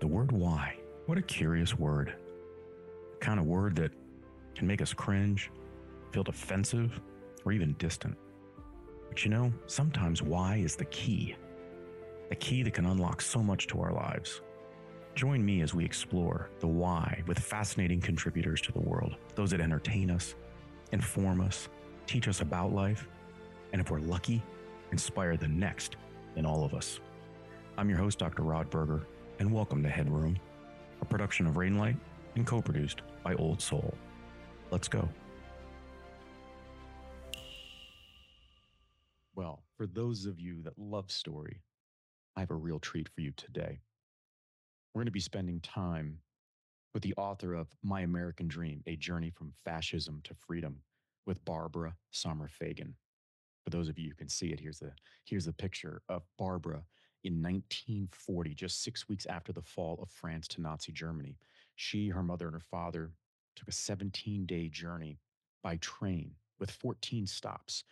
The word why. What a curious word. The kind of word that can make us cringe, feel defensive, or even distant. But you know, sometimes why is the key. The key that can unlock so much to our lives. Join me as we explore the why with fascinating contributors to the world, those that entertain us, inform us, teach us about life, and if we're lucky, inspire the next in all of us. I'm your host, Dr. Rod Berger, and welcome to Headroom, a production of Rainlight and co produced by Old Soul. Let's go. Well, for those of you that love story, I have a real treat for you today. We're going to be spending time with the author of My American Dream A Journey from Fascism to Freedom with Barbara Sommer Feigin. For those of you who can see it, here's a, here's a picture of Barbara in 1940, just six weeks after the fall of France to Nazi Germany. She, her mother, and her father took a 17 day journey by train with 14 stops,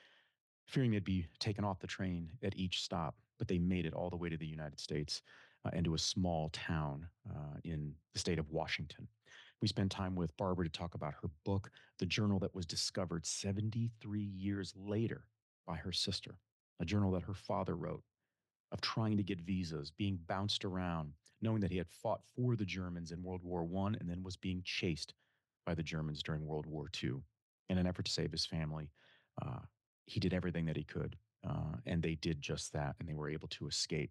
fearing they'd be taken off the train at each stop, but they made it all the way to the United States uh, into a small town uh, in the state of Washington. We spent time with Barbara to talk about her book, The Journal That Was Discovered 73 Years Later by her sister, a journal that her father wrote of trying to get visas, being bounced around, knowing that he had fought for the Germans in World War I and then was being chased by the Germans during World War II. In an effort to save his family, uh, he did everything that he could, uh, and they did just that, and they were able to escape.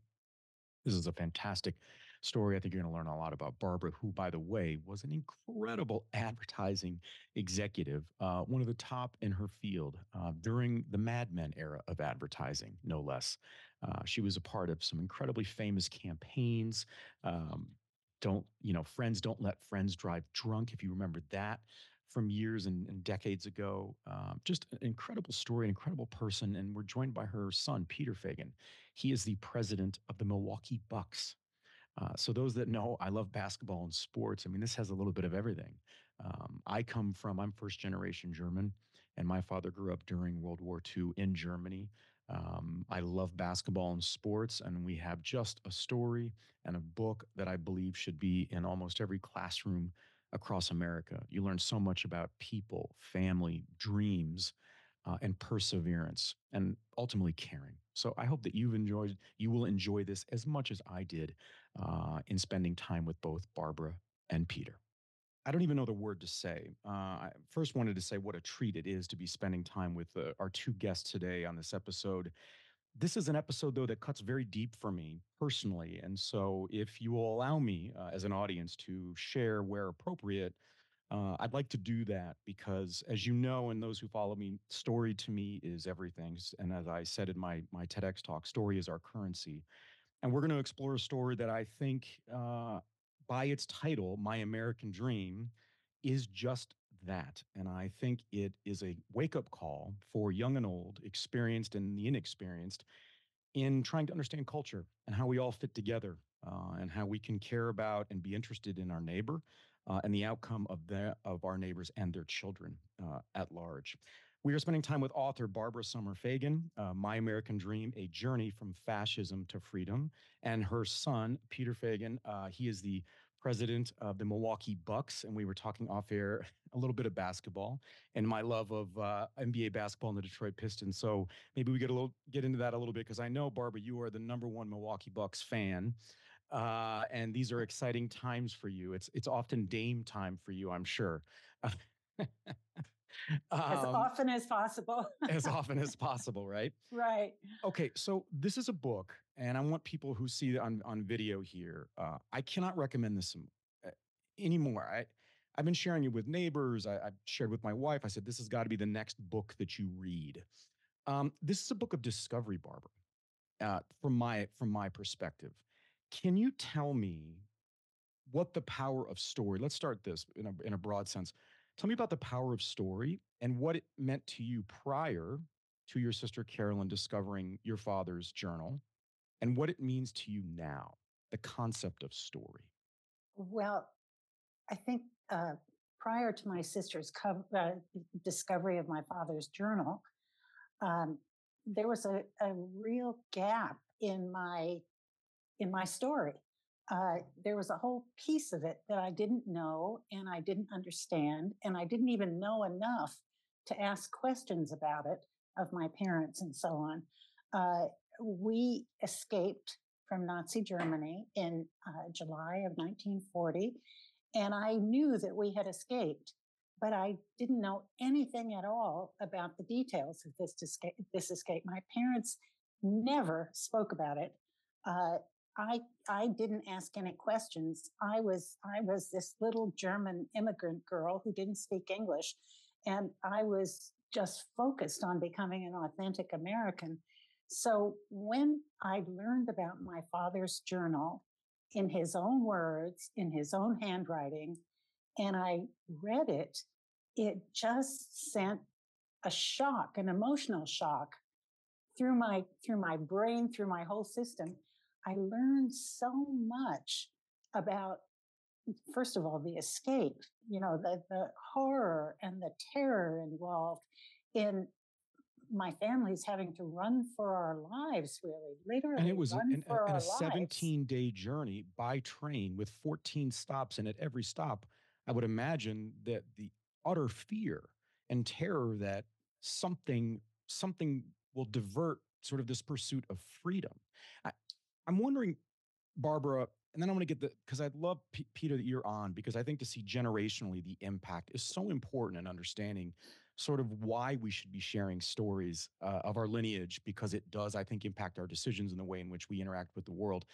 This is a fantastic story. I think you're going to learn a lot about Barbara, who, by the way, was an incredible advertising executive, uh, one of the top in her field uh, during the Mad Men era of advertising, no less. Uh, she was a part of some incredibly famous campaigns. Um, don't, you know, friends don't let friends drive drunk, if you remember that from years and, and decades ago. Um, just an incredible story, an incredible person. And we're joined by her son, Peter Feigin. He is the president of the Milwaukee Bucks. Uh, so, those that know, I love basketball and sports. I mean, this has a little bit of everything. Um, I come from, I'm first generation German, and my father grew up during World War II in Germany. Um, I love basketball and sports, and we have just a story and a book that I believe should be in almost every classroom across America. You learn so much about people, family, dreams, uh, and perseverance, and ultimately caring. So I hope that you've enjoyed, you will enjoy this as much as I did uh, in spending time with both Barbara and Peter. I don't even know the word to say. Uh, I first wanted to say what a treat it is to be spending time with uh, our two guests today on this episode. This is an episode, though, that cuts very deep for me personally. And so, if you will allow me uh, as an audience to share where appropriate, uh, I'd like to do that because, as you know, and those who follow me, story to me is everything. And as I said in my, my TEDx talk, story is our currency. And we're going to explore a story that I think uh, by its title, My American Dream, is just that. And I think it is a wake up call for young and old, experienced and the inexperienced, in trying to understand culture and how we all fit together uh, and how we can care about and be interested in our neighbor uh, and the outcome of, the, of our neighbors and their children uh, at large. We are spending time with author Barbara Sommer Feigin, uh, My American Dream A Journey from Fascism to Freedom, and her son, Peter Feigin. Uh, he is the president of the Milwaukee Bucks, and we were talking off air a little bit of basketball and my love of uh, NBA basketball and the Detroit Pistons. So maybe we get a little get into that a little bit because I know Barbara, you are the number one Milwaukee Bucks fan, uh, and these are exciting times for you. It's it's often Dame time for you, I'm sure. as um, often as possible. as often as possible, right? Right. Okay, so this is a book, and I want people who see it on, on video here. Uh, I cannot recommend this uh, anymore. I, I've been sharing it with neighbors. I, have shared with my wife. I said, this has got to be the next book that you read. Um, this is a book of discovery, Barbara, uh, from my from my perspective. Can you tell me what the power of story? Let's start this in a, in a broad sense. Tell me about the power of story and what it meant to you prior to your sister Carolyn discovering your father's journal and what it means to you now, the concept of story. Well, I think uh, prior to my sister's co- uh, discovery of my father's journal, um, there was a, a real gap in my in my story. Uh, there was a whole piece of it that I didn't know and I didn't understand, and I didn't even know enough to ask questions about it of my parents and so on. Uh, we escaped from Nazi Germany in uh, July of 1940, and I knew that we had escaped, but I didn't know anything at all about the details of this escape. This escape. My parents never spoke about it. Uh, I I didn't ask any questions. I was I was this little German immigrant girl who didn't speak English, and I was just focused on becoming an authentic American. So when I learned about my father's journal in his own words, in his own handwriting, and I read it, it just sent a shock, an emotional shock through my through my brain, through my whole system. I learned so much about first of all the escape, you know, the the horror and the terror involved in my family's having to run for our lives, really, literally. And it was an, for a, our a 17 day journey by train with 14 stops. And at every stop, I would imagine that the utter fear and terror that something, something will divert sort of this pursuit of freedom. I, I'm wondering, Barbara, and then I want to get the because I'd love P- Peter that you're on because I think to see generationally the impact is so important in understanding sort of why we should be sharing stories uh, of our lineage because it does, I think, impact our decisions in the way in which we interact with the world.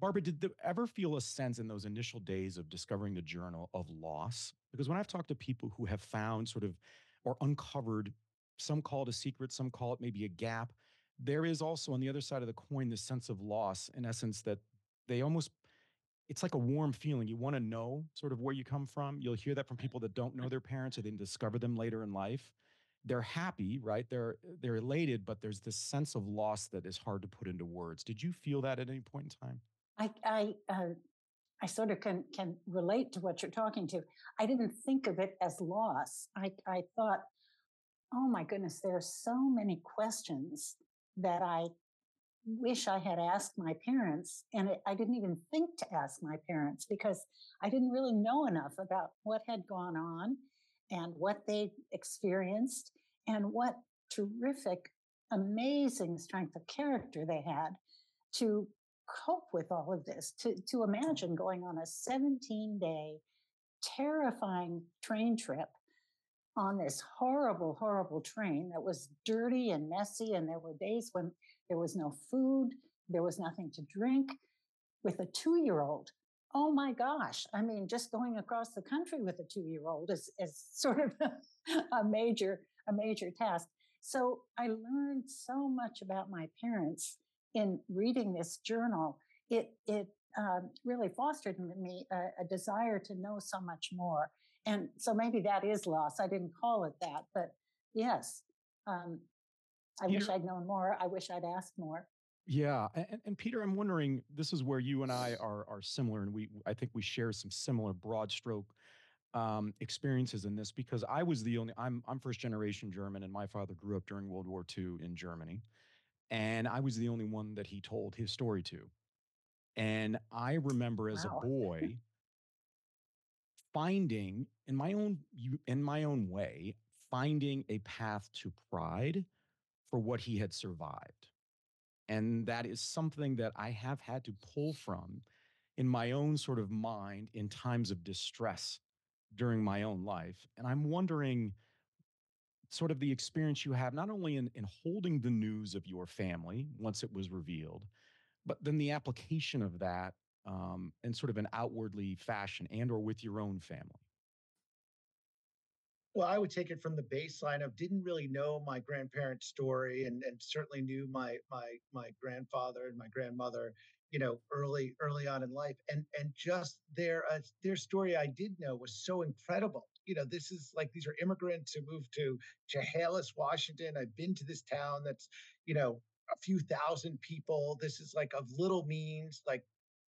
Barbara, did there ever feel a sense in those initial days of discovering the journal of loss? Because when I've talked to people who have found sort of or uncovered, some call it a secret, some call it maybe a gap, there is also on the other side of the coin this sense of loss, in essence, that they almost it's like a warm feeling. You want to know sort of where you come from. You'll hear that from people that don't know their parents or then discover them later in life. They're happy, right? They're they're elated, but there's this sense of loss that is hard to put into words. Did you feel that at any point in time? I I uh, I sort of can can relate to what you're talking to. I didn't think of it as loss. I I thought, oh my goodness, there are so many questions that I wish I had asked my parents. And it, I didn't even think to ask my parents because I didn't really know enough about what had gone on and what they experienced and what terrific, amazing strength of character they had to cope with all of this, to, to imagine going on a 17 day terrifying train trip on this horrible, horrible train that was dirty and messy. And there were days when there was no food, there was nothing to drink. With a two year old, oh my gosh. I mean, just going across the country with a two year old is, is sort of a major, a major task. So I learned so much about my parents in reading this journal. It, it um, really fostered in me a, a desire to know so much more. And so maybe that is loss. I didn't call it that, but yes, um, I wish Peter, I'd known more. I wish I'd asked more. yeah, and, and Peter, I'm wondering. This is where you and I are are similar, and we I think we share some similar broad stroke um, experiences in this because I was the only. I'm I'm first generation German, and my father grew up during World War II in Germany, and I was the only one that he told his story to. And I remember as a boy finding in my own in my own way finding a path to pride for what he had survived. And that is something that i have had to pull from in my own sort of mind in times of distress during my own life. And i'm wondering sort of the experience you have not only in, in holding the news of your family once it was revealed but then the application of that um, in sort of an outwardly fashion and or with your own family Well, I would take it from the baseline of didn't really know my grandparents' story and, and certainly knew my my my grandfather and my grandmother, you know, early early on in life. And and just their uh, their story I did know was so incredible. You know, this is like these are immigrants who moved to Chehalis, Washington. I've been to this town that's, you know, a few thousand people. This is like of little means, like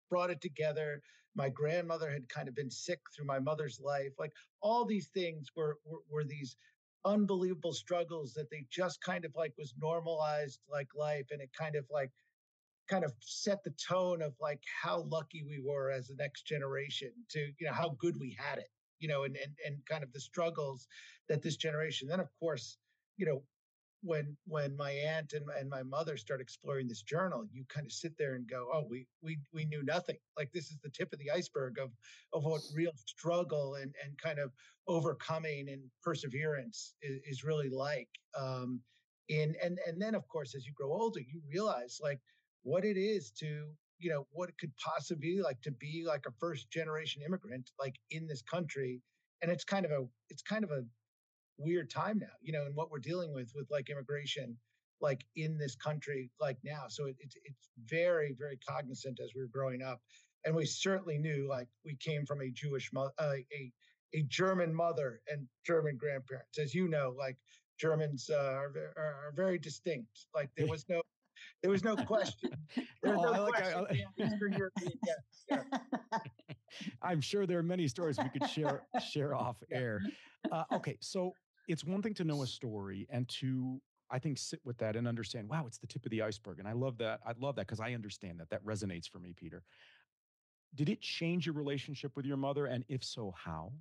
brought it together. My grandmother had kind of been sick through my mother's life. Like all these things were, were were these unbelievable struggles that they just kind of like was normalized like life and it kind of like kind of set the tone of like how lucky we were as the next generation to you know how good we had it you know and and, and kind of the struggles that this generation then of course you know when when my aunt and, and my mother start exploring this journal you kind of sit there and go oh we we we knew nothing. Like this is the tip of the iceberg of of what real struggle and and kind of overcoming and perseverance is, is really like um in and and then of course as you grow older you realize like what it is to you know what it could possibly be like to be like a first generation immigrant like in this country and it's kind of a it's kind of a weird time now you know and what we're dealing with with like immigration like in this country like now so it, it's it's very very cognizant as we were growing up and we certainly knew like we came from a jewish mother uh, a a german mother and german grandparents as you know like germans uh, are, are, very distinct like there was no there was no question. There was oh, no I question. Like, I, I, Eastern European, yeah, yeah. I'm sure there are many stories we could share share off air. Uh, okay, so it's one thing to know a story and to I think sit with that and understand. Wow, it's the tip of the iceberg, and I love that. I love that because I understand that. That resonates for me, Peter. Did it change your relationship with your mother, and if so, how?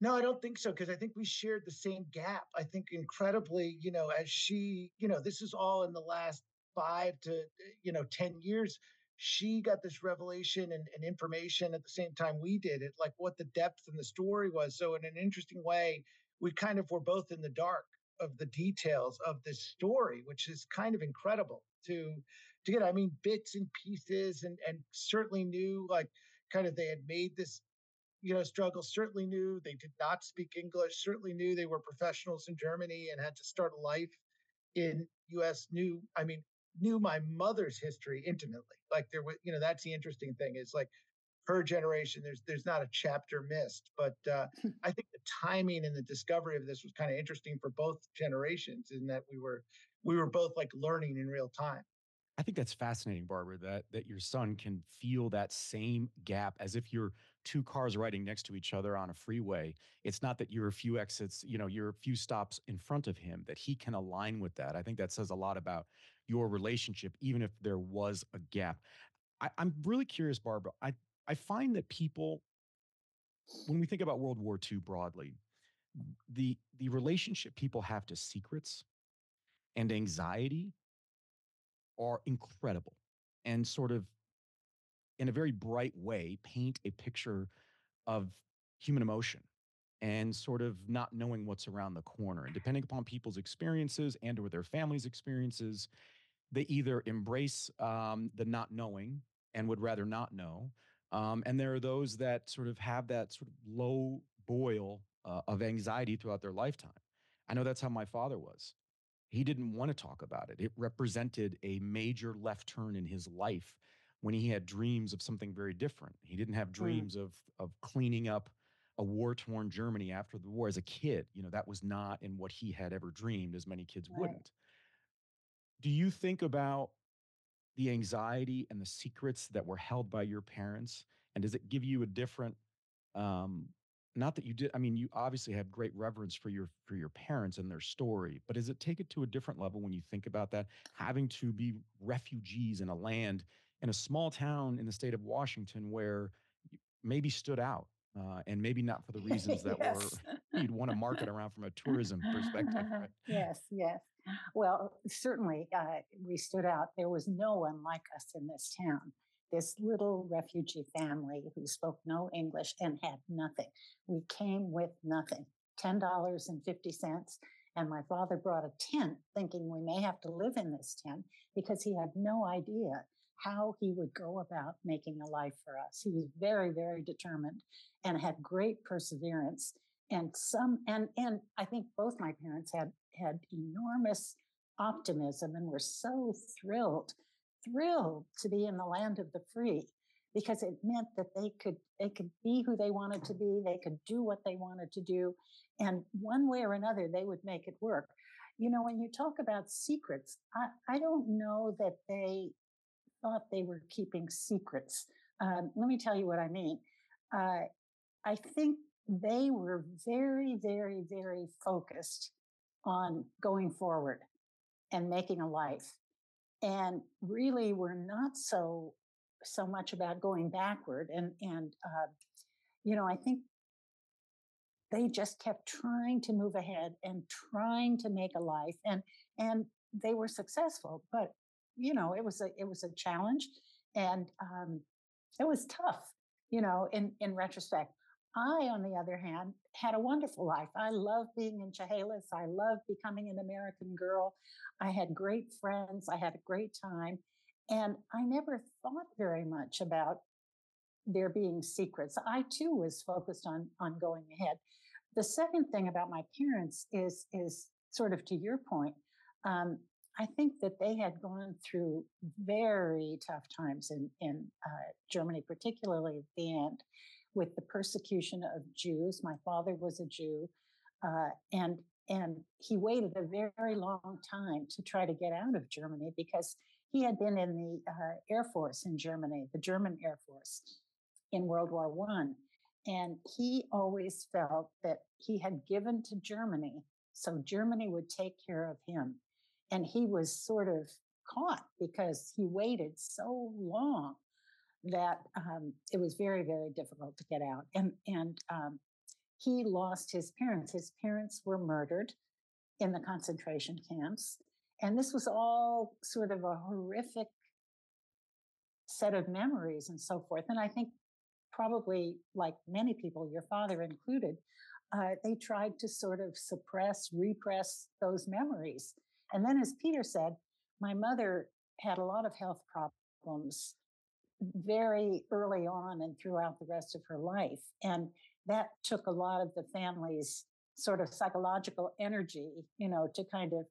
No, I don't think so because I think we shared the same gap. I think incredibly, you know, as she, you know, this is all in the last five to, eh, you know, 10 years. She got this revelation and, and information at the same time we did it, like what the depth and the story was. So, in an interesting way, we kind of were both in the dark of the details of this story, which is kind of incredible to to get. I mean, bits and pieces, and and certainly knew like kind of they had made this you know, struggle. Certainly knew they did not speak English. Certainly knew they were professionals in Germany and had to start a life in U.S. Knew, I mean, knew my mother's history intimately. Like there was, you know, that's the interesting thing is like her generation. There's there's not a chapter missed, but uh. I think the timing and the discovery of this was kind of interesting for both generations in that we were we were both like learning in real time. I think that's fascinating, Barbara, that that your son can feel that same gap as if you're two cars riding next to each other on a freeway. It's not that you're a few exits, you know, you're a few stops in front of him, that he can align with that. I think that says a lot about your relationship, even if there was a gap. I, I'm really curious, Barbara. I, I find that people, when we think about World War II broadly, the the relationship people have to secrets and anxiety are incredible and sort of in a very bright way paint a picture of human emotion and sort of not knowing what's around the corner and depending upon people's experiences and or their families experiences they either embrace um, the not knowing and would rather not know um, and there are those that sort of have that sort of low boil uh, of anxiety throughout their lifetime i know that's how my father was he didn't want to talk about it. It represented a major left turn in his life when he had dreams of something very different. He didn't have mm. dreams mm. of of cleaning up a war-torn Germany after the war as a kid. You know, that was not in what he had ever dreamed, as many kids right. wouldn't. Do you think about the anxiety and the secrets that were held by your parents? And does it give you a different um, not that you did i mean you obviously have great reverence for your for your parents and their story but does it take it to a different level when you think about that having to be refugees in a land in a small town in the state of washington where maybe stood out uh, and maybe not for the reasons that yes. were you'd want to market around from a tourism perspective right? yes yes well certainly uh, we stood out there was no one like us in this town this little refugee family who spoke no English and had nothing. We came with nothing $10.50. And my father brought a tent thinking we may have to live in this tent because he had no idea how he would go about making a life for us. He was very, very determined and had great perseverance. And some, and, and I think both my parents had, had enormous optimism and were so thrilled thrilled to be in the land of the free because it meant that they could they could be who they wanted to be they could do what they wanted to do and one way or another they would make it work. You know when you talk about secrets i, I don't know that they thought they were keeping secrets. Um, let me tell you what i mean. Uh, i think they were very very very focused on going forward and making a life and really we're not so so much about going backward. And and uh, you know, I think they just kept trying to move ahead and trying to make a life, and and they were successful. But you know, it was a it was a challenge, and um, it was tough. You know, in in retrospect. I, on the other hand, had a wonderful life. I loved being in Chehalis. I loved becoming an American girl. I had great friends. I had a great time. And I never thought very much about there being secrets. I too was focused on, on going ahead. The second thing about my parents is, is sort of to your point. Um, I think that they had gone through very tough times in, in uh, Germany, particularly at the end with the persecution of Jews. My father was a Jew, uh, and and he waited a very long time to try to get out of Germany because he had been in the uh, Air Force in Germany, the German Air Force, in World War One, and he always felt that he had given to Germany, so Germany would take care of him, and he was sort of caught because he waited so long that um, it was very, very difficult to get out. And, and um, he lost his parents. His parents were murdered in the concentration camps. And this was all sort of a horrific set of memories and so forth. And I think probably like many people, your father included, uh, they tried to sort of suppress, repress those memories. And then, as Peter said, my mother had a lot of health problems very early on and throughout the rest of her life. And that took a lot of the family's sort of psychological energy, you know, to kind of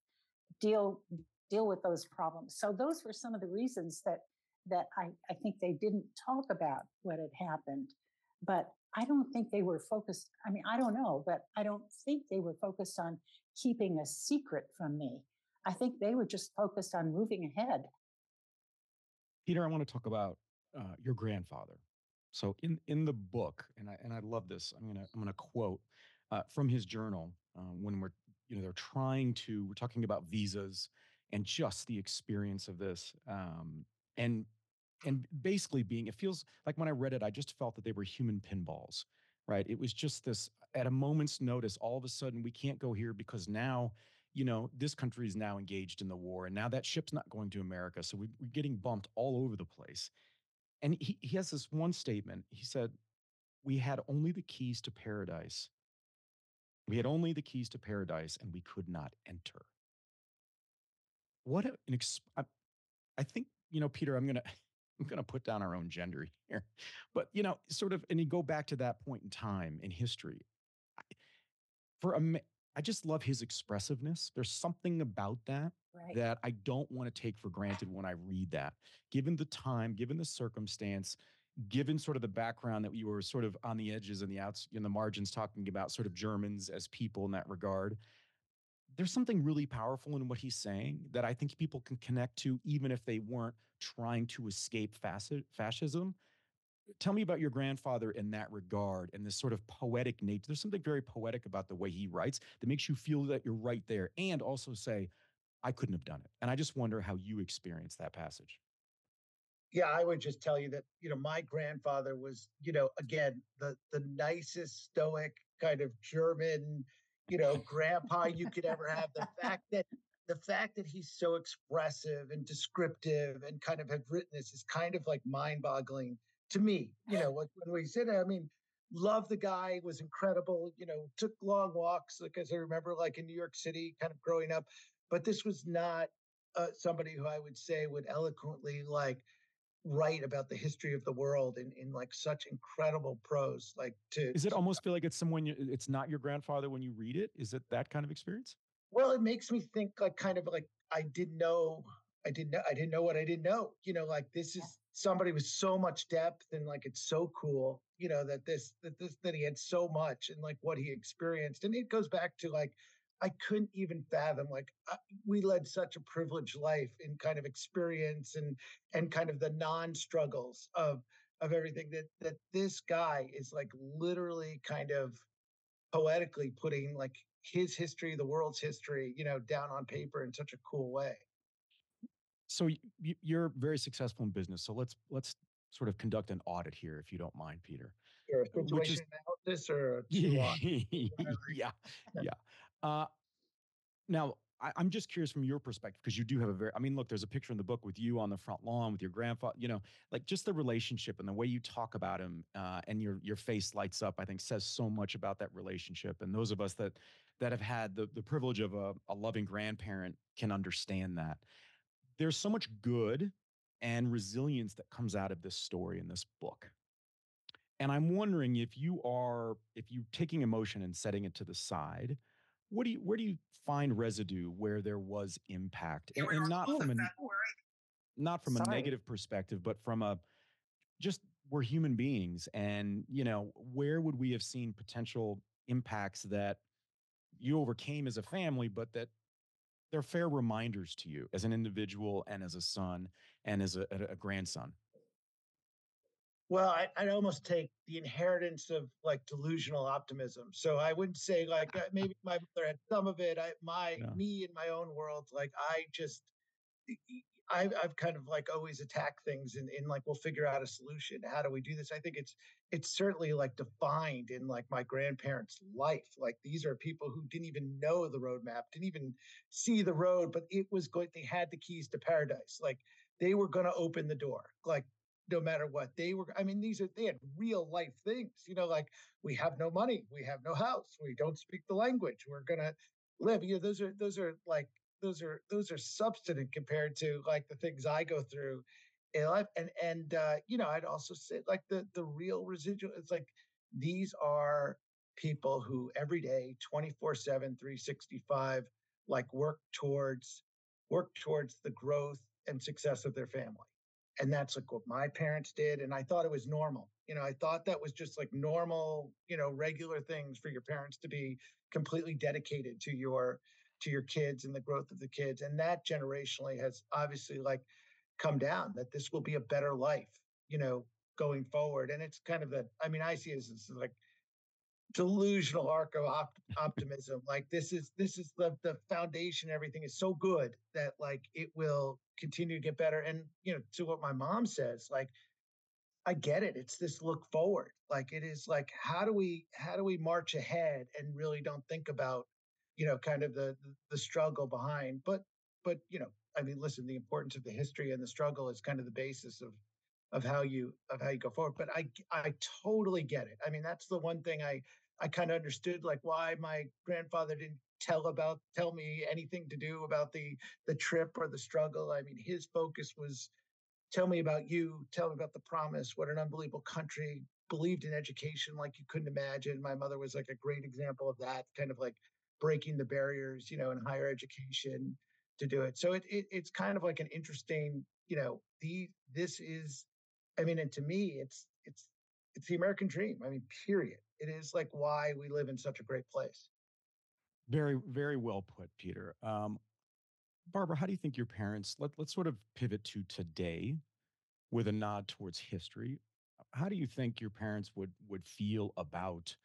deal deal with those problems. So those were some of the reasons that that I, I think they didn't talk about what had happened. But I don't think they were focused. I mean, I don't know, but I don't think they were focused on keeping a secret from me. I think they were just focused on moving ahead. Peter, I want to talk about uh, your grandfather. So in in the book, and I and I love this. I'm gonna I'm gonna quote uh, from his journal uh, when we're you know they're trying to we're talking about visas and just the experience of this um, and and basically being it feels like when I read it I just felt that they were human pinballs right it was just this at a moment's notice all of a sudden we can't go here because now you know this country is now engaged in the war and now that ship's not going to America so we, we're getting bumped all over the place and he, he has this one statement. He said, We had only the keys to paradise. We had only the keys to paradise and we could not enter. What an I, I think, you know, Peter, I'm going to. I'm going to put down our own gender here. But, you know, sort of, and you go back to that point in time in history. For a, I just love his expressiveness. There's something about that right. that I don't want to take for granted when I read that. Given the time, given the circumstance, given sort of the background that you were sort of on the edges and the outs in the margins talking about sort of Germans as people in that regard. There's something really powerful in what he's saying that I think people can connect to, even if they weren't trying to escape fascism tell me about your grandfather in that regard and this sort of poetic nature. There's something very poetic about the way he writes that makes you feel that you're right there and also say, I couldn't have done it. And I just wonder how you experienced that passage. Yeah, I would just tell you that, you know, my grandfather was, you know, again, the the nicest stoic kind of German, you know, grandpa you could ever have. The fact that the fact that he's so expressive and descriptive and kind of have written this is kind of like mind-boggling to me. You know, when we said, I mean, love the guy, was incredible. You know, took long walks, as I remember, like in New York City, kind of growing up. But this was not uh, somebody who I would say would eloquently like write about the history of the world in, in like such incredible prose. Like to is it almost feel like it's someone you, it's not your grandfather when you read it? Is it that kind of experience? Well, it makes me think like kind of like I didn't know I didn't know I didn't know what I didn't know. You know, like this is somebody with so much depth and like it's so cool, you know, that this that this that he had so much and like what he experienced. And it goes back to like I couldn't even fathom like uh, we led such a privileged life in kind of experience and and kind of the non-struggles of of everything that that this guy is like literally kind of poetically putting like his history, the world's history, you know, down on paper in such a cool way. So you're very successful in business. So let's let's sort of conduct an audit here, if you don't mind, Peter. Or a Which is situation analysis or yeah, yeah, yeah. Uh, now, I, I'm just curious from your perspective because you do have a very. I mean, look, there's a picture in the book with you on the front lawn with your grandfather. You know, like just the relationship and the way you talk about him, uh, and your your face lights up. I think says so much about that relationship. And those of us that that have had the the privilege of a, a loving grandparent can understand that. There's so much good and resilience that comes out of this story in this book. And I'm wondering if you are, if you're taking emotion and setting it to the side, what do you, where do you find residue where there was impact, and, and not from a not from a negative perspective, but from a just we're human beings, and you know where would we have seen potential impacts that you overcame as a family, but that they're fair reminders to you as an individual and as a son and as a, a grandson. Well, I, I'd almost take the inheritance of like delusional optimism. So I wouldn't say like maybe my mother had some of it. I, my Yeah. me in my own world, like I just, I've, I've kind of like always attacked things and in like we'll figure out a solution. How do we do this? I think it's it's certainly like defined in like my grandparents' life. Like these are people who didn't even know the roadmap, didn't even see the road, but it was going. They had the keys to paradise. Like they were going to open the door. Like no matter what they were i mean these are they had real life things you know like we have no money we have no house we don't speak the language we're gonna live you know those are those are like those are those are substantive compared to like the things i go through in life and and uh you know i'd also say like the the real residual it's like these are people who every day 24 7 365 like work towards work towards the growth and success of their family and that's like what my parents did and i thought it was normal you know i thought that was just like normal you know regular things for your parents to be completely dedicated to your to your kids and the growth of the kids and that generationally has obviously like come down that this will be a better life you know going forward and it's kind of the i mean i see it as like delusional arc of op- optimism like this is this is the the foundation everything is so good that like it will continue to get better. And you know to what my mom says like i get it it's this look forward. Like it is like how do we how do we march ahead and really don't think about you know kind of the the struggle behind? But but you know i mean listen the importance of the history and the struggle is kind of the basis of of how you of how you go forward. But i i totally get it. I mean that's the one thing i i kind of understood like why my grandfather didn't tell about tell me anything to do about the the trip or the struggle. I mean his focus was tell me about you. Tell me about the promise. What an unbelievable country. Believed in education like you couldn't imagine. My mother was like a great example of that kind of like breaking the barriers you know in higher education to do it. So it, it it's kind of like an interesting you know the this is I mean, and to me, it's it's it's the American dream. I mean, period. It is like why we live in such a great place. Very, very well put, Peter. Um, Barbara, how do you think your parents? Let, let's sort of pivot to today with a nod towards history. How do you think your parents would would feel about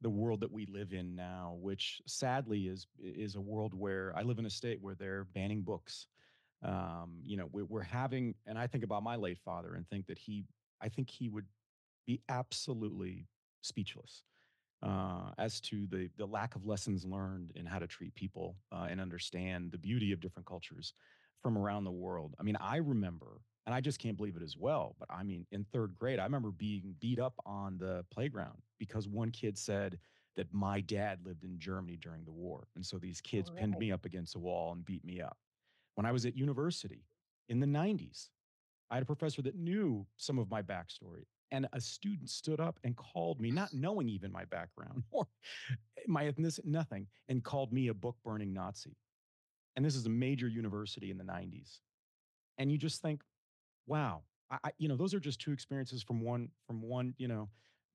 the world that we live in now, which sadly is is a world where I live in a state where they're banning books. Um, you know, we, we're having, and I think about my late father and think that he, I think he would be absolutely speechless uh, as to the the lack of lessons learned in how to treat people uh, and understand the beauty of different cultures from around the world. I mean, I remember, and I just can't believe it as well. But I mean, in third grade, I remember being beat up on the playground because one kid said that my dad lived in Germany during the war, and so these kids pinned me up against a wall and beat me up. When I was at university in the 90s, I had a professor that knew some of my backstory. And a student stood up and called me, not knowing even my background or my ethnicity, nothing, and called me a book burning Nazi. And this is a major university in the 90s. And you just think, wow, I, I, you know, those are just two experiences from one, from one, you know,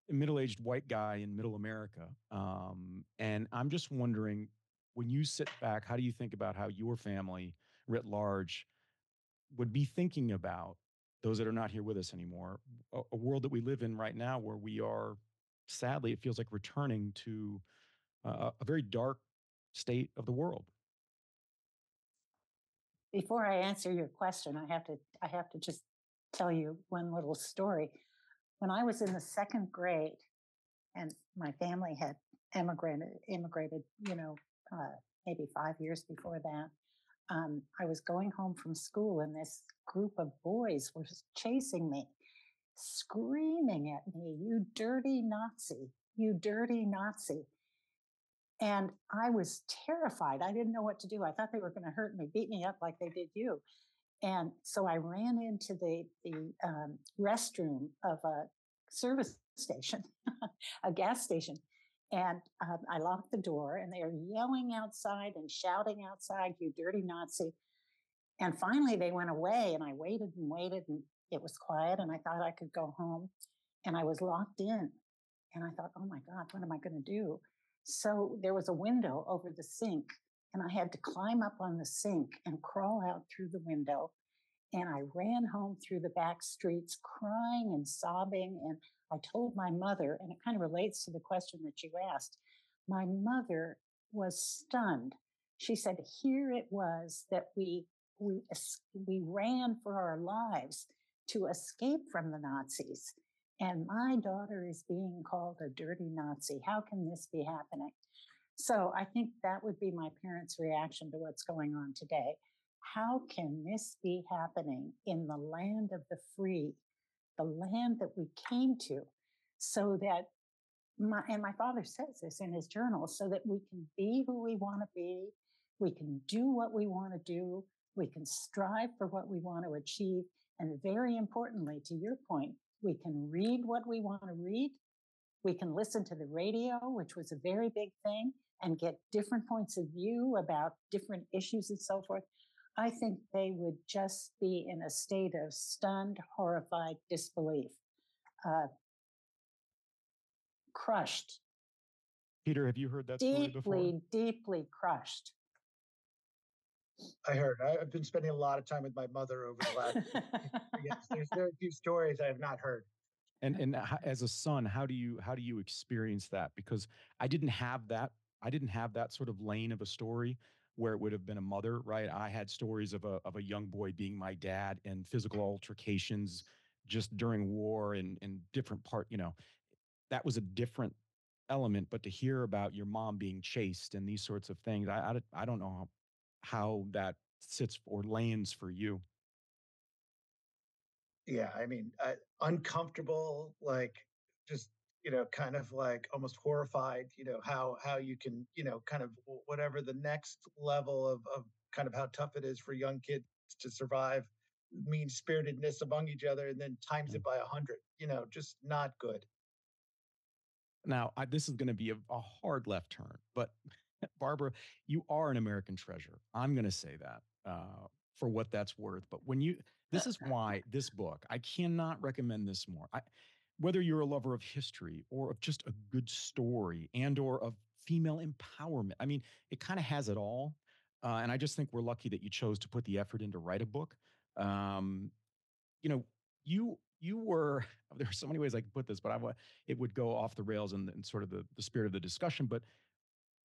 middle aged white guy in middle America. Um, and I'm just wondering when you sit back, how do you think about how your family writ large would be thinking about those that are not here with us anymore, a, a world that we live in right now where we are, sadly, it feels like returning to uh, a very dark state of the world. before I answer your question, I have to I have to just tell you one little story. When I was in the second grade, and my family had emigrated immigrated, you know, uh, maybe five years before that. Um, I was going home from school, and this group of boys were chasing me, screaming at me, "You dirty Nazi! You dirty Nazi!" And I was terrified. I didn't know what to do. I thought they were going to hurt me, beat me up like they did you. And so I ran into the, the um, restroom of a service station, a gas station. And um, I locked the door and they are yelling outside and shouting outside, you dirty Nazi. And finally they went away and I waited and waited and it was quiet and I thought I could go home and I was locked in. And I thought, oh my God, what am I going to do? So there was a window over the sink, and I had to climb up on the sink and crawl out through the window. And I ran home through the back streets crying and sobbing. And I told my mother, and it kind of relates to the question that you asked. My mother was stunned. She said, Here it was that we, we, we ran for our lives to escape from the Nazis and my daughter is being called a dirty Nazi. How can this be happening? So I think that would be my parents' reaction to what's going on today. How can this be happening in the land of the free, the land that we came to, so that my, and my father says this in his journal, so that we can be who we want to be, we can do what we want to do, we can strive for what we want to achieve, and very importantly, to your point, we can read what we want to read. We can listen to the radio, which was a very big thing, and get different points of view about different issues and so forth. I think they would just be in a state of stunned, horrified disbelief, uh, crushed. Peter, have you heard that deeply, story before? Deeply, deeply crushed. I heard. I've been spending a lot of time with my mother over the last. yes, there's there are a few stories I have not heard. And and as a son, how do you how do you experience that? Because I didn't have that. I didn't have that sort of lane of a story where it would have been a mother, right? I had stories of a of a young boy being my dad and physical altercations just during war and and different part. You know, that was a different element. But to hear about your mom being chased and these sorts of things, I I, I don't know how that sits or lands for you. Yeah, I mean, uh, uncomfortable, like just you know, kind of like almost horrified. You know how how you can you know kind of whatever the next level of of kind of how tough it is for young kids to survive mean spiritedness among each other, and then times it mm. by a hundred. You know, just not good. Now, I, this is going to be a, a hard left turn, but Barbara, you are an American treasure. I'm going to say that uh, for what that's worth. But when you, this is why this book, I cannot recommend this more. I, whether you're a lover of history or of just a good story and or of female empowerment, I mean, it kind of has it all. Uh, and I just think we're lucky that you chose to put the effort in to write a book. Um, you know, you you were there are so many ways I could put this, but I it would go off the rails in sort of the, the spirit of the discussion. But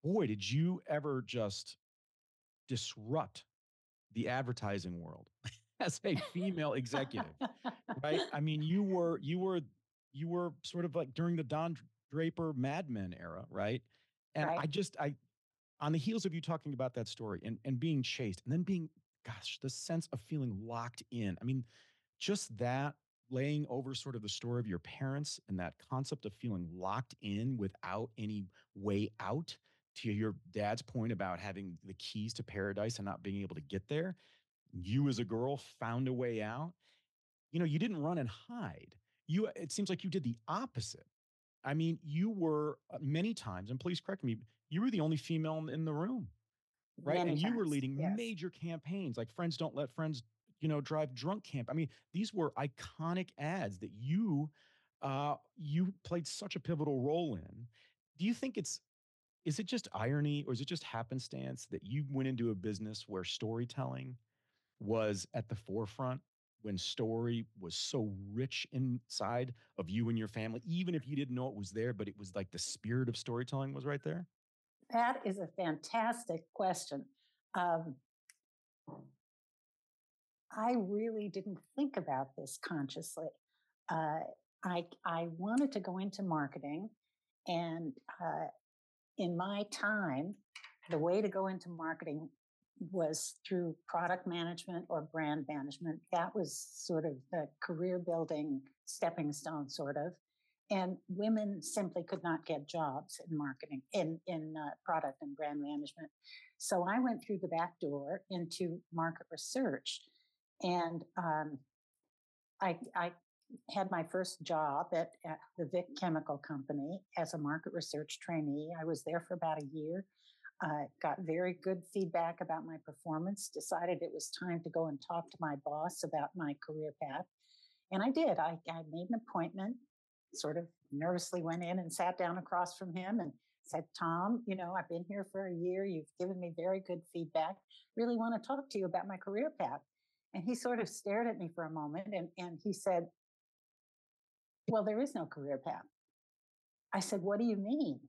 boy, did you ever just disrupt the advertising world as a female executive, right? I mean, you were you were you were sort of like during the Don Draper Mad Men era, right? And right. I just I on the heels of you talking about that story and and being chased and then being gosh, the sense of feeling locked in. I mean, just that laying over sort of the story of your parents and that concept of feeling locked in without any way out to your dad's point about having the keys to paradise and not being able to get there, you as a girl found a way out. You know, you didn't run and hide. You it seems like you did the opposite. I mean, you were uh, many times, and please correct me, you were the only female in the room, right? Many and you were leading yes. major campaigns like Friends Don't Let Friends, you know, Drive Drunk Camp. I mean, these were iconic ads that you uh, you played such a pivotal role in. Do you think it's is it just irony or is it just happenstance that you went into a business where storytelling was at the forefront when story was so rich inside of you and your family even if you didn't know it was there but it was like the spirit of storytelling was right there that is a fantastic question um, I really didn't think about this consciously. Uh, I I wanted to go into marketing, and uh, in my time, the way to go into marketing was through product management or brand management. That was sort of the career building stepping stone, sort of. And women simply could not get jobs in marketing, in in uh, product and brand management. So I went through the back door into market research, and um, I, I had my first job at, at, the Vick Chemical Company as a market research trainee. I was there for about a year. Uh, got very good feedback about my performance. Decided it was time to go and talk to my boss about my career path, and I did. I, I made an appointment. Sort of nervously went in and sat down across from him and said, Tom, you know, I've been here for a year. You've given me very good feedback. Really want to talk to you about my career path. And he sort of stared at me for a moment and, and he said, Well, there is no career path. I said, What do you mean?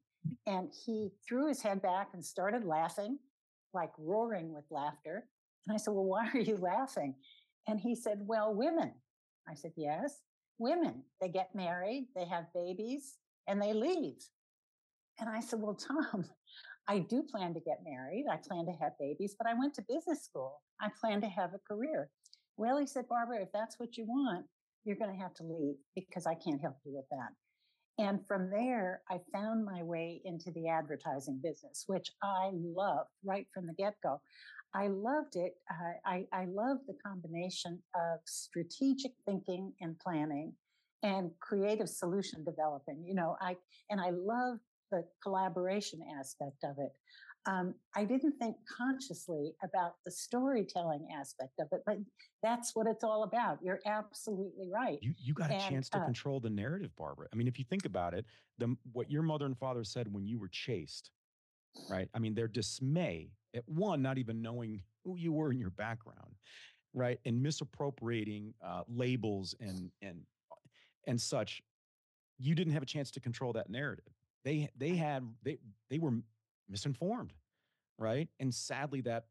And he threw his head back and started laughing, like roaring with laughter. And I said, Well, why are you laughing? And he said, Well, women. I said, Yes, women. They get married, they have babies, and they leave. And I said, Well, Tom, I do plan to get married. I plan to have babies, but I went to business school. I plan to have a career. Well, he said, Barbara, if that's what you want, you're going to have to leave because I can't help you with that. And from there, I found my way into the advertising business, which I loved right from the get go. I loved it. Uh, I, I love the combination of strategic thinking and planning and creative solution developing. You know, I and I love the collaboration aspect of it. Um, I didn't think consciously about the storytelling aspect of it, but that's what it's all about. You're absolutely right. You you got a and, chance to uh, control the narrative, Barbara. I mean, if you think about it, the what your mother and father said when you were chased, right? I mean, their dismay at one, not even knowing who you were in your background, right, and misappropriating uh, labels and and and such. You didn't have a chance to control that narrative they they had they they were misinformed, right? And sadly, that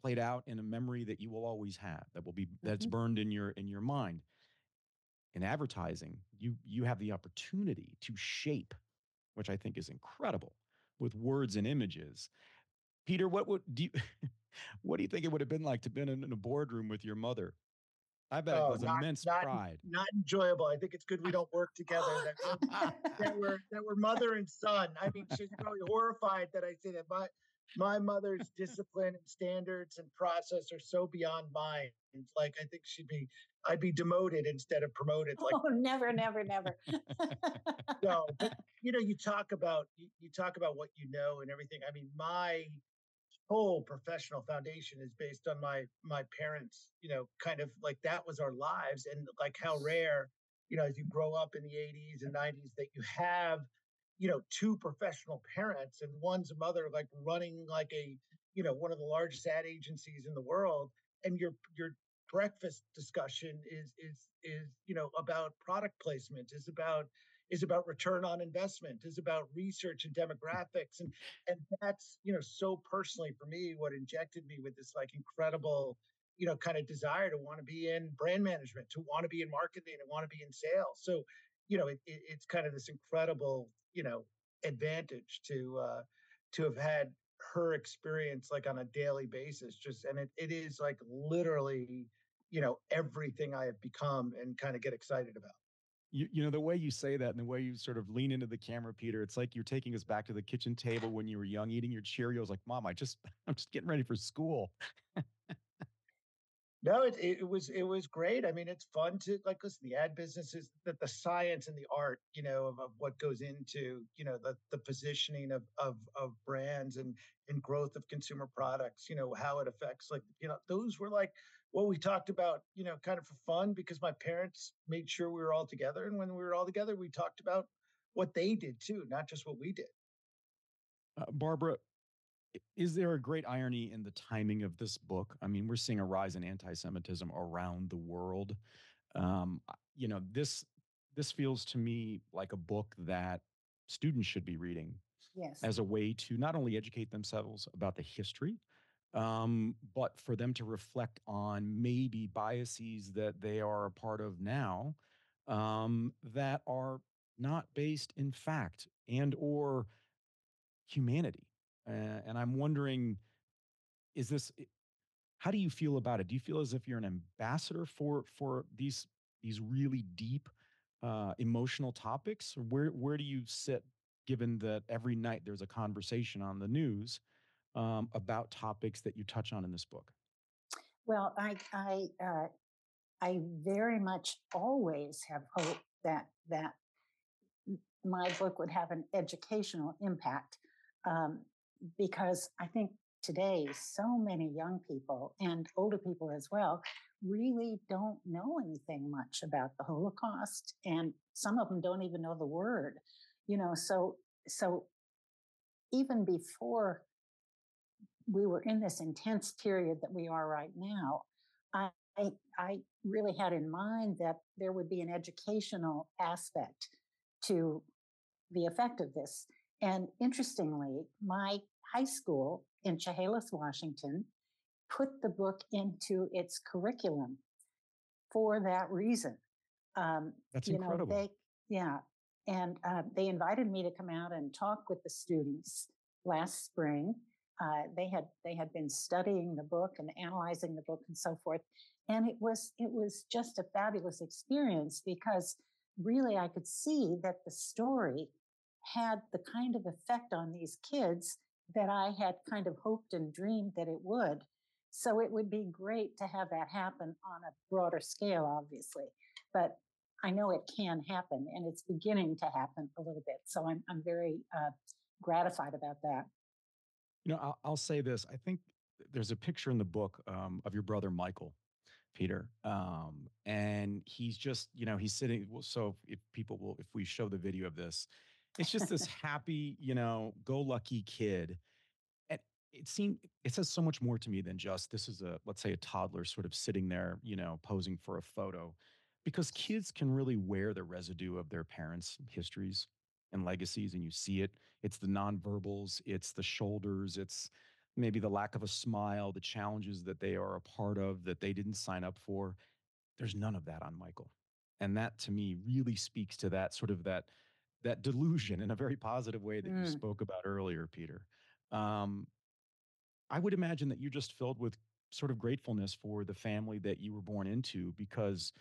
played out in a memory that you will always have. That will be that's mm-hmm. burned in your in your mind. In advertising, you you have the opportunity to shape, which I think is incredible, with words and images. Peter, what would do you what do you think it would have been like to been in, in a boardroom with your mother I bet oh, it was not, immense not, pride. Not enjoyable. I think it's good we don't work together. That we're, that we're that we're mother and son. I mean, she's probably horrified that I say that. My my mother's discipline and standards and process are so beyond mine. It's like I think she'd be I'd be demoted instead of promoted. Like, oh, never, never, never. no, but you know, you talk about you, you talk about what you know and everything. I mean, my whole professional foundation is based on my my parents you know kind of like that was our lives and like how rare you know as you grow up in the 80s and 90s that you have you know two professional parents and one's a mother like running like a you know one of the largest ad agencies in the world and your your breakfast discussion is is is you know about product placement is about is about return on investment, is about research and demographics. And and that's, you know, so personally for me, what injected me with this like incredible, you know, kind of desire to want to be in brand management, to want to be in marketing, and want to be in sales. So, you know, it, it, it's kind of this incredible, you know, advantage to uh to have had her experience like on a daily basis just and it, it is like literally you know everything i have become and kind of get excited about you, you know the way you say that and the way you sort of lean into the camera peter it's like you're taking us back to the kitchen table when you were young eating your cheerios like mom i just i'm just getting ready for school. No it, it was it was great. I mean it's fun to like listen the ad business is that the science and the art you know of, of what goes into you know the the positioning of of of brands and and growth of consumer products you know how it affects like you know those were like what we talked about, you know, kind of for fun because my parents made sure we were all together. And when we were all together, we talked about what they did too, not just what we did. Uh, Barbara, is there a great irony in the timing of this book? I mean, we're seeing a rise in anti-Semitism around the world. Um, you know, this this feels to me like a book that students should be reading yes. as a way to not only educate themselves about the history um, but for them to reflect on maybe biases that they are a part of now um, that are not based in fact and or humanity. Uh, and I'm wondering, is this how do you feel about it? Do you feel as if you're an ambassador for for these these really deep uh, emotional topics? Where where do you sit, given that every night there's a conversation on the news um, about topics that you touch on in this book? Well, I I uh, I very much always have hope that that my book would have an educational impact um, because I think today so many young people and older people as well really don't know anything much about the Holocaust, and some of them don't even know the word. You know, so so even before we were in this intense period that we are right now, I I really had in mind that there would be an educational aspect to the effect of this. And interestingly, my high school in Chehalis, Washington, put the book into its curriculum for that reason. Um, That's you incredible. Know, they, yeah. And uh, they invited me to come out and talk with the students last spring. Uh, they had they had been studying the book and analyzing the book and so forth, and it was it was just a fabulous experience because really I could see that the story had the kind of effect on these kids that I had kind of hoped and dreamed that it would. So it would be great to have that happen on a broader scale, obviously. But I know it can happen and it's beginning to happen a little bit. So I'm, I'm very uh, gratified about that. You know, I'll, I'll, say this. I think there's a picture in the book um, of your brother, Michael, Peter. Um, and he's just, you know, he's sitting. So if people will, if we show the video of this, it's just this happy, you know, go lucky kid. And it seemed it says so much more to me than just this is a let's say a toddler sort of sitting there, you know, posing for a photo. Because kids can really wear the residue of their parents' histories and legacies, and you see it. It's the nonverbals, it's the shoulders, it's maybe the lack of a smile, the challenges that they are a part of that they didn't sign up for. There's none of that on Michael. And that to me really speaks to that sort of that that delusion in a very positive way that mm. you spoke about earlier, Peter. Um, I would imagine that you're just filled with sort of gratefulness for the family that you were born into because,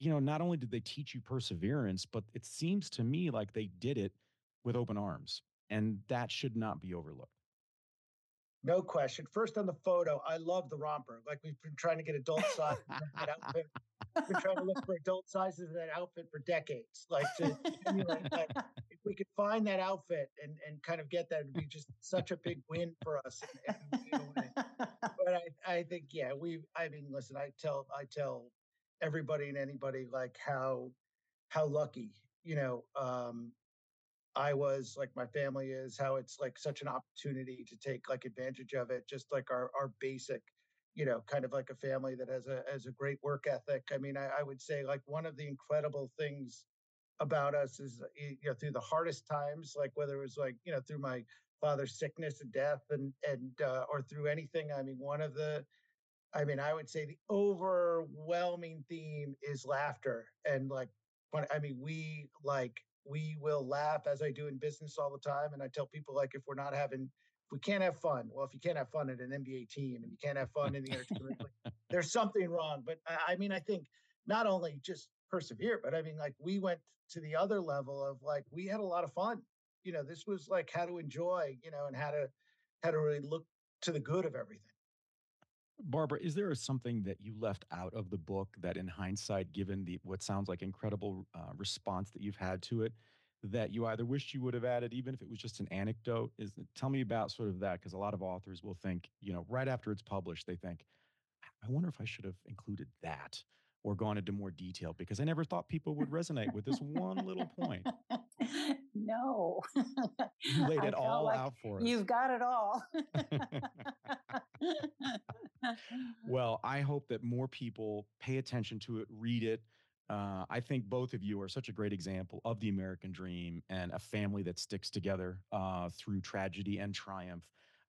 you know, not only did they teach you perseverance, but it seems to me like they did it with open arms. And that should not be overlooked. No question. First on the photo, I love the romper. Like we've been trying to get adult size that outfit. We've been trying to look for adult sizes of that outfit for decades. Like to that. If we could find that outfit and, and kind of get that, it'd be just such a big win for us. And, and, but I, I think, yeah, we I mean, listen, I tell I tell everybody and anybody like how how lucky, you know, um, I was like my family is, how it's like such an opportunity to take like advantage of it, just like our our basic, you know, kind of like a family that has a has a great work ethic. I mean, I, I would say like one of the incredible things about us is you know through the hardest times, like whether it was like you know through my father's sickness and death and and uh, or through anything. I mean, one of the I mean, I would say the overwhelming theme is laughter and like I mean, we like we will laugh as I do in business all the time. And I tell people like if we're not having if we can't have fun, well, if you can't have fun at an NBA team and you can't have fun in the entertainment, there's something wrong. But I, I mean, I think not only just persevere, but I mean, like we went to the other level of like we had a lot of fun. You know, this was like how to enjoy, you know, and how to how to really look to the good of everything. Barbara, is there something that you left out of the book that, in hindsight, given the what sounds like incredible uh, response that you've had to it, that you either wished you would have added, even if it was just an anecdote? Is tell me about sort of that because a lot of authors will think, you know, right after it's published, they think, I wonder if I should have included that or gone into more detail because I never thought people would resonate with this one little point. No. You laid it all like out for us. You've got it all. well, I hope that more people pay attention to it, read it. Uh, I think both of you are such a great example of the American dream and a family that sticks together uh, through tragedy and triumph.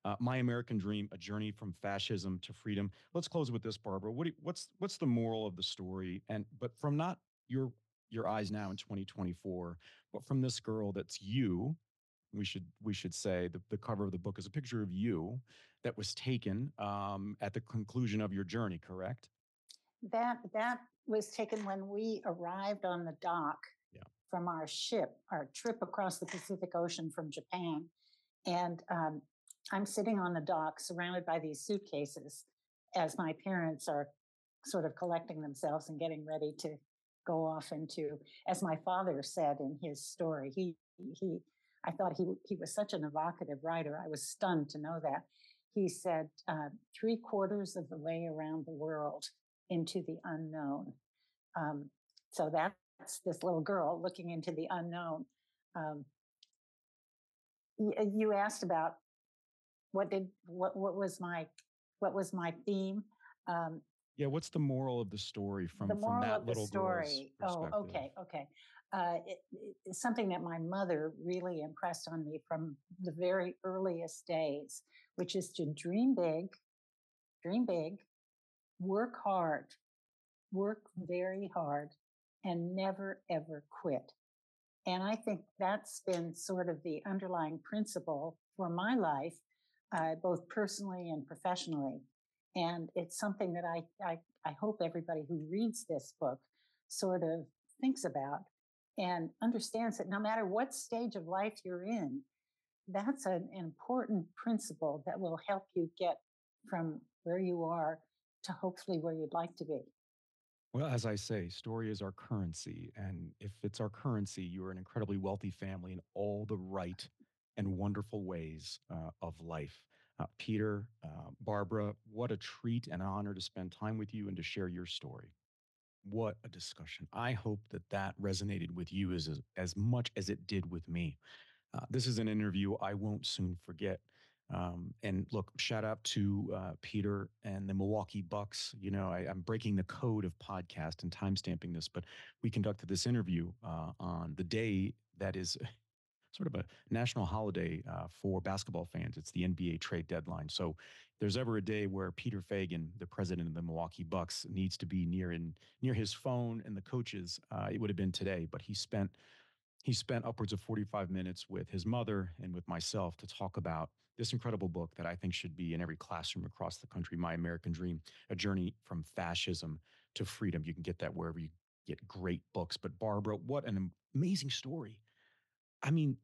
Uh, My American Dream: A Journey from Fascism to Freedom. Let's close with this, Barbara. What you, what's what's the moral of the story? And but from not your your eyes now in 2024, but from this girl that's you. We should we should say the, the cover of the book is a picture of you that was taken um, at the conclusion of your journey. Correct? That that was taken when we arrived on the dock Yeah. from our ship, our trip across the Pacific Ocean from Japan, and um, I'm sitting on the dock surrounded by these suitcases as my parents are sort of collecting themselves and getting ready to go off into, as my father said in his story, he he I thought he he was such an evocative writer. I was stunned to know that. He said uh, three quarters of the way around the world into the unknown. Um, so that's this little girl looking into the unknown. Um, uh, you asked about what did what what was my what was my theme? Um, Yeah. What's the moral of the story from the from moral that of the little girl's story. Oh, okay, okay. Uh, it, it- something that my mother really impressed on me from the very earliest days, which is to dream big, dream big, work hard, work very hard, and never ever quit. And I think that's been sort of the underlying principle for my life, uh, both personally and professionally. And it's something that I, I, I hope everybody who reads this book sort of thinks about and understands that no matter what stage of life you're in, that's an important principle that will help you get from where you are to hopefully where you'd like to be. Well, as I say, story is our currency. And if it's our currency, you're an incredibly wealthy family in all the right and wonderful ways uh, of life. Uh, Peter, uh, Barbara, what a treat and honor to spend time with you and to share your story. What a discussion. I hope that that resonated with you as, as much as it did with me. Uh, this is an interview I won't soon forget. Um, and look, shout out to uh, Peter and the Milwaukee Bucks. You know, I, I'm breaking the code of podcast and timestamping this, but we conducted this interview uh, on the day that is sort of a national holiday uh, for basketball fans. It's the NBA trade deadline. So, there's ever a day where Peter Feigin, the president of the Milwaukee Bucks, needs to be near in near his phone and the coaches, uh, it would have been today. But he spent he spent upwards of 45 minutes with his mother and with myself to talk about this incredible book that I think should be in every classroom across the country My American Dream, a journey from fascism to freedom. You can get that wherever you get great books. But Barbara, what an amazing story. I mean,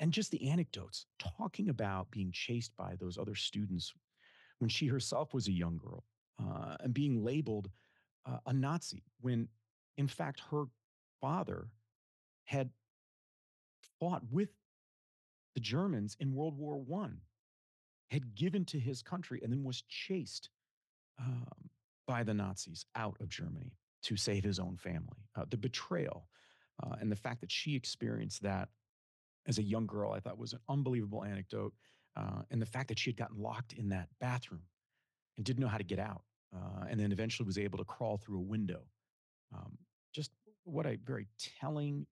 and just the anecdotes talking about being chased by those other students when she herself was a young girl uh, and being labeled uh, a Nazi when, in fact, her father had fought with the Germans in World War One, had given to his country, and then was chased um, by the Nazis out of Germany to save his own family. Uh, the betrayal uh, and the fact that she experienced that as a young girl, I thought was an unbelievable anecdote. Uh, and the fact that she had gotten locked in that bathroom and didn't know how to get out, uh, and then eventually was able to crawl through a window. Um, just what a very telling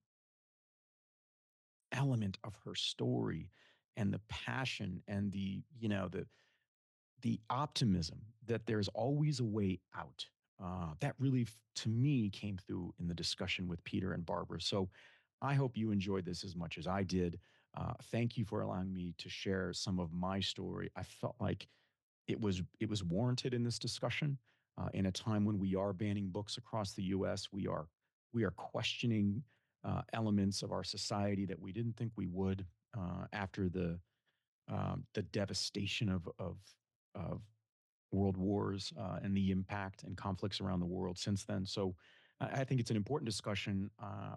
element of her story and the passion and the you know the the optimism that there's always a way out uh, that really to me came through in the discussion with peter and barbara so i hope you enjoyed this as much as i did uh, thank you for allowing me to share some of my story i felt like it was it was warranted in this discussion uh, in a time when we are banning books across the us we are we are questioning uh, elements of our society that we didn't think we would uh, after the um, the devastation of of of world wars uh, and the impact and conflicts around the world since then. So I think it's an important discussion. Uh,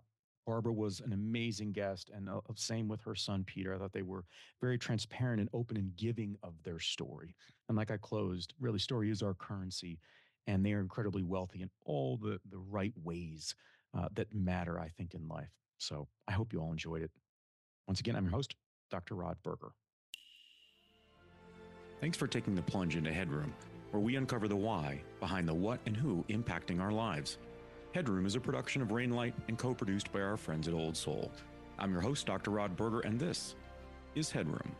Barbara was an amazing guest, and uh, same with her son Peter. I thought they were very transparent and open and giving of their story. And like I closed, really, story is our currency, and they are incredibly wealthy in all the the right ways uh, that matter, I think, in life. So I hope you all enjoyed it. Once again, I'm your host, Dr. Rod Berger. Thanks for taking the plunge into Headroom, where we uncover the why behind the what and who impacting our lives. Headroom is a production of Rainlight and co produced by our friends at Old Soul. I'm your host, Dr. Rod Berger, and this is Headroom.